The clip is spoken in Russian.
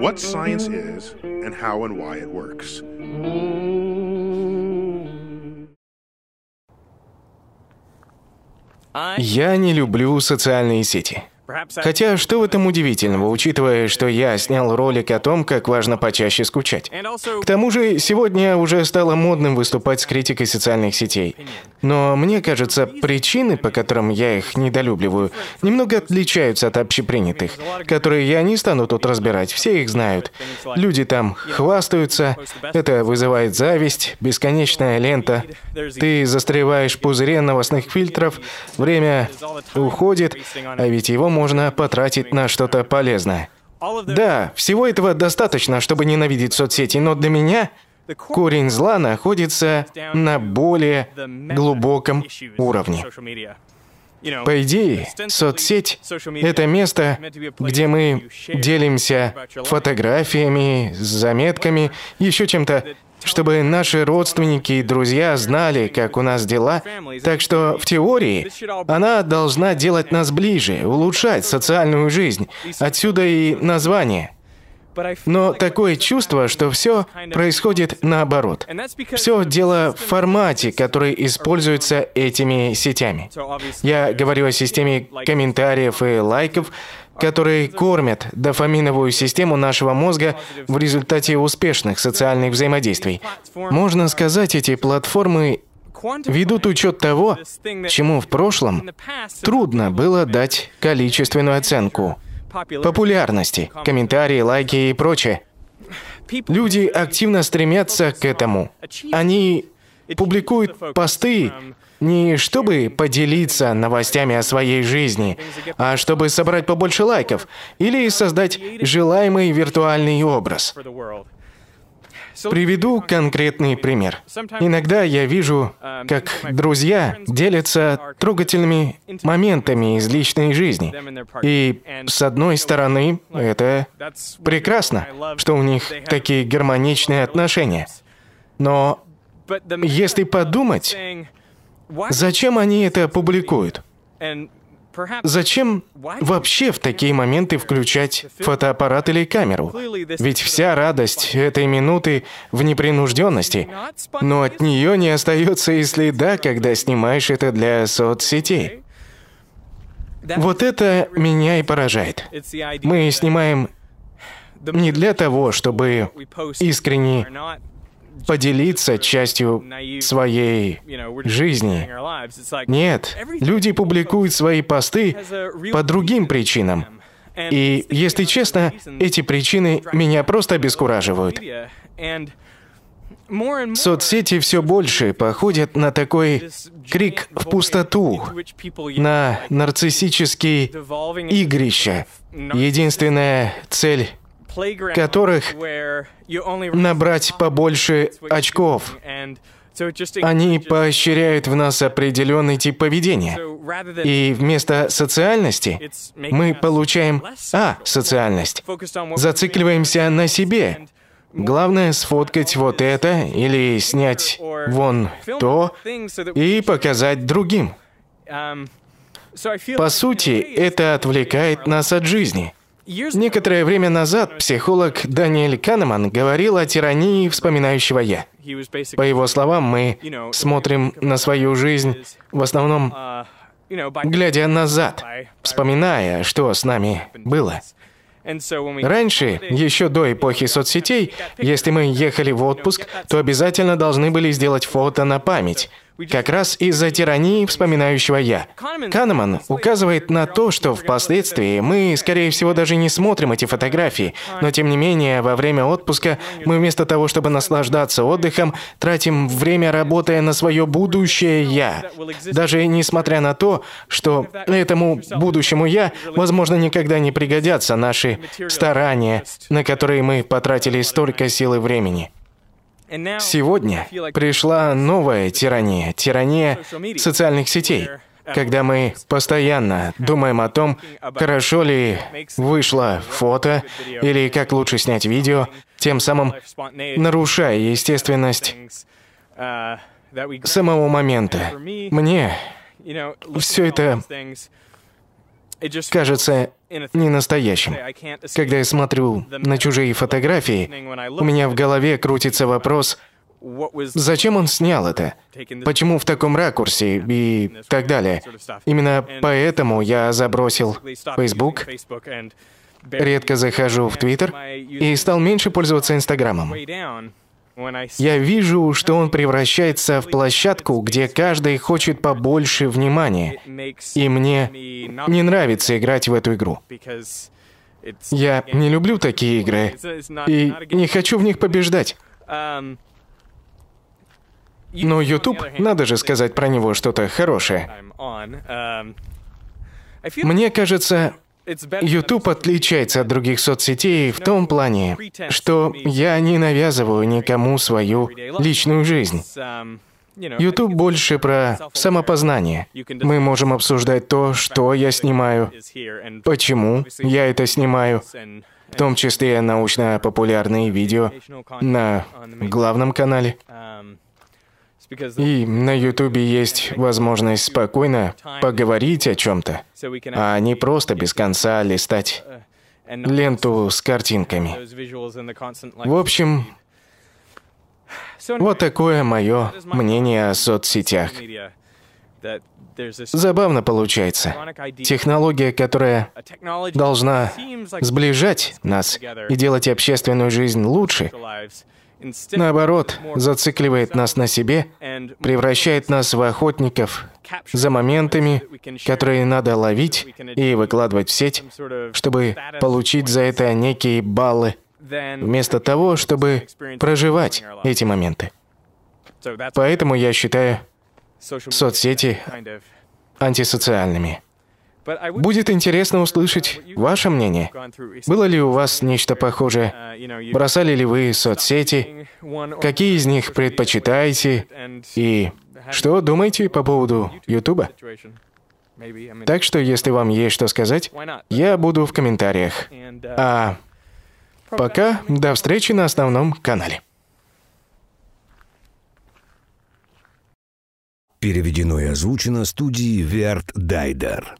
what science is and how and why it works. Я не люблю социальные сети. Хотя, что в этом удивительного, учитывая, что я снял ролик о том, как важно почаще скучать. К тому же, сегодня уже стало модным выступать с критикой социальных сетей. Но мне кажется, причины, по которым я их недолюбливаю, немного отличаются от общепринятых, которые я не стану тут разбирать, все их знают. Люди там хвастаются, это вызывает зависть, бесконечная лента. Ты застреваешь в пузыре новостных фильтров, время уходит, а ведь его можно потратить на что-то полезное. Да, всего этого достаточно, чтобы ненавидеть соцсети, но для меня корень зла находится на более глубоком уровне. По идее, соцсеть — это место, где мы делимся фотографиями, заметками, еще чем-то, чтобы наши родственники и друзья знали, как у нас дела. Так что в теории она должна делать нас ближе, улучшать социальную жизнь. Отсюда и название. Но такое чувство, что все происходит наоборот. Все дело в формате, который используется этими сетями. Я говорю о системе комментариев и лайков, которые кормят дофаминовую систему нашего мозга в результате успешных социальных взаимодействий. Можно сказать, эти платформы ведут учет того, чему в прошлом трудно было дать количественную оценку. Популярности, комментарии, лайки и прочее. Люди активно стремятся к этому. Они публикуют посты не чтобы поделиться новостями о своей жизни, а чтобы собрать побольше лайков или создать желаемый виртуальный образ. Приведу конкретный пример. Иногда я вижу, как друзья делятся трогательными моментами из личной жизни. И с одной стороны, это прекрасно, что у них такие гармоничные отношения. Но если подумать, Зачем они это публикуют? Зачем вообще в такие моменты включать фотоаппарат или камеру? Ведь вся радость этой минуты в непринужденности, но от нее не остается и следа, когда снимаешь это для соцсетей. Вот это меня и поражает. Мы снимаем не для того, чтобы искренне поделиться частью своей жизни. Нет, люди публикуют свои посты по другим причинам. И, если честно, эти причины меня просто обескураживают. Соцсети все больше походят на такой крик в пустоту, на нарциссические игрища. Единственная цель которых набрать побольше очков. Они поощряют в нас определенный тип поведения. И вместо социальности мы получаем а социальность. Зацикливаемся на себе. Главное сфоткать вот это или снять вон то и показать другим. По сути, это отвлекает нас от жизни. Некоторое время назад психолог Даниэль Канеман говорил о тирании вспоминающего «я». По его словам, мы смотрим на свою жизнь в основном глядя назад, вспоминая, что с нами было. Раньше, еще до эпохи соцсетей, если мы ехали в отпуск, то обязательно должны были сделать фото на память – как раз из-за тирании вспоминающего «я». Канеман указывает на то, что впоследствии мы, скорее всего, даже не смотрим эти фотографии, но тем не менее, во время отпуска мы вместо того, чтобы наслаждаться отдыхом, тратим время, работая на свое будущее «я». Даже несмотря на то, что этому будущему «я», возможно, никогда не пригодятся наши старания, на которые мы потратили столько сил и времени. Сегодня пришла новая тирания, тирания социальных сетей, когда мы постоянно думаем о том, хорошо ли вышло фото или как лучше снять видео, тем самым нарушая естественность самого момента. Мне все это кажется не настоящим. Когда я смотрю на чужие фотографии, у меня в голове крутится вопрос, зачем он снял это? Почему в таком ракурсе и так далее? Именно поэтому я забросил Facebook, редко захожу в Twitter и стал меньше пользоваться Инстаграмом. Я вижу, что он превращается в площадку, где каждый хочет побольше внимания. И мне не нравится играть в эту игру. Я не люблю такие игры и не хочу в них побеждать. Но YouTube, надо же сказать про него что-то хорошее. Мне кажется, YouTube отличается от других соцсетей в том плане, что я не навязываю никому свою личную жизнь. YouTube больше про самопознание. Мы можем обсуждать то, что я снимаю, почему я это снимаю, в том числе научно-популярные видео на главном канале. И на Ютубе есть возможность спокойно поговорить о чем-то, а не просто без конца листать ленту с картинками. В общем, вот такое мое мнение о соцсетях. Забавно получается. Технология, которая должна сближать нас и делать общественную жизнь лучше, наоборот, зацикливает нас на себе, превращает нас в охотников за моментами, которые надо ловить и выкладывать в сеть, чтобы получить за это некие баллы, вместо того, чтобы проживать эти моменты. Поэтому я считаю соцсети антисоциальными. Будет интересно услышать ваше мнение. Было ли у вас нечто похожее? Бросали ли вы соцсети? Какие из них предпочитаете? И что думаете по поводу Ютуба? Так что, если вам есть что сказать, я буду в комментариях. А пока до встречи на основном канале. Переведено и озвучено студией Верт Дайдер.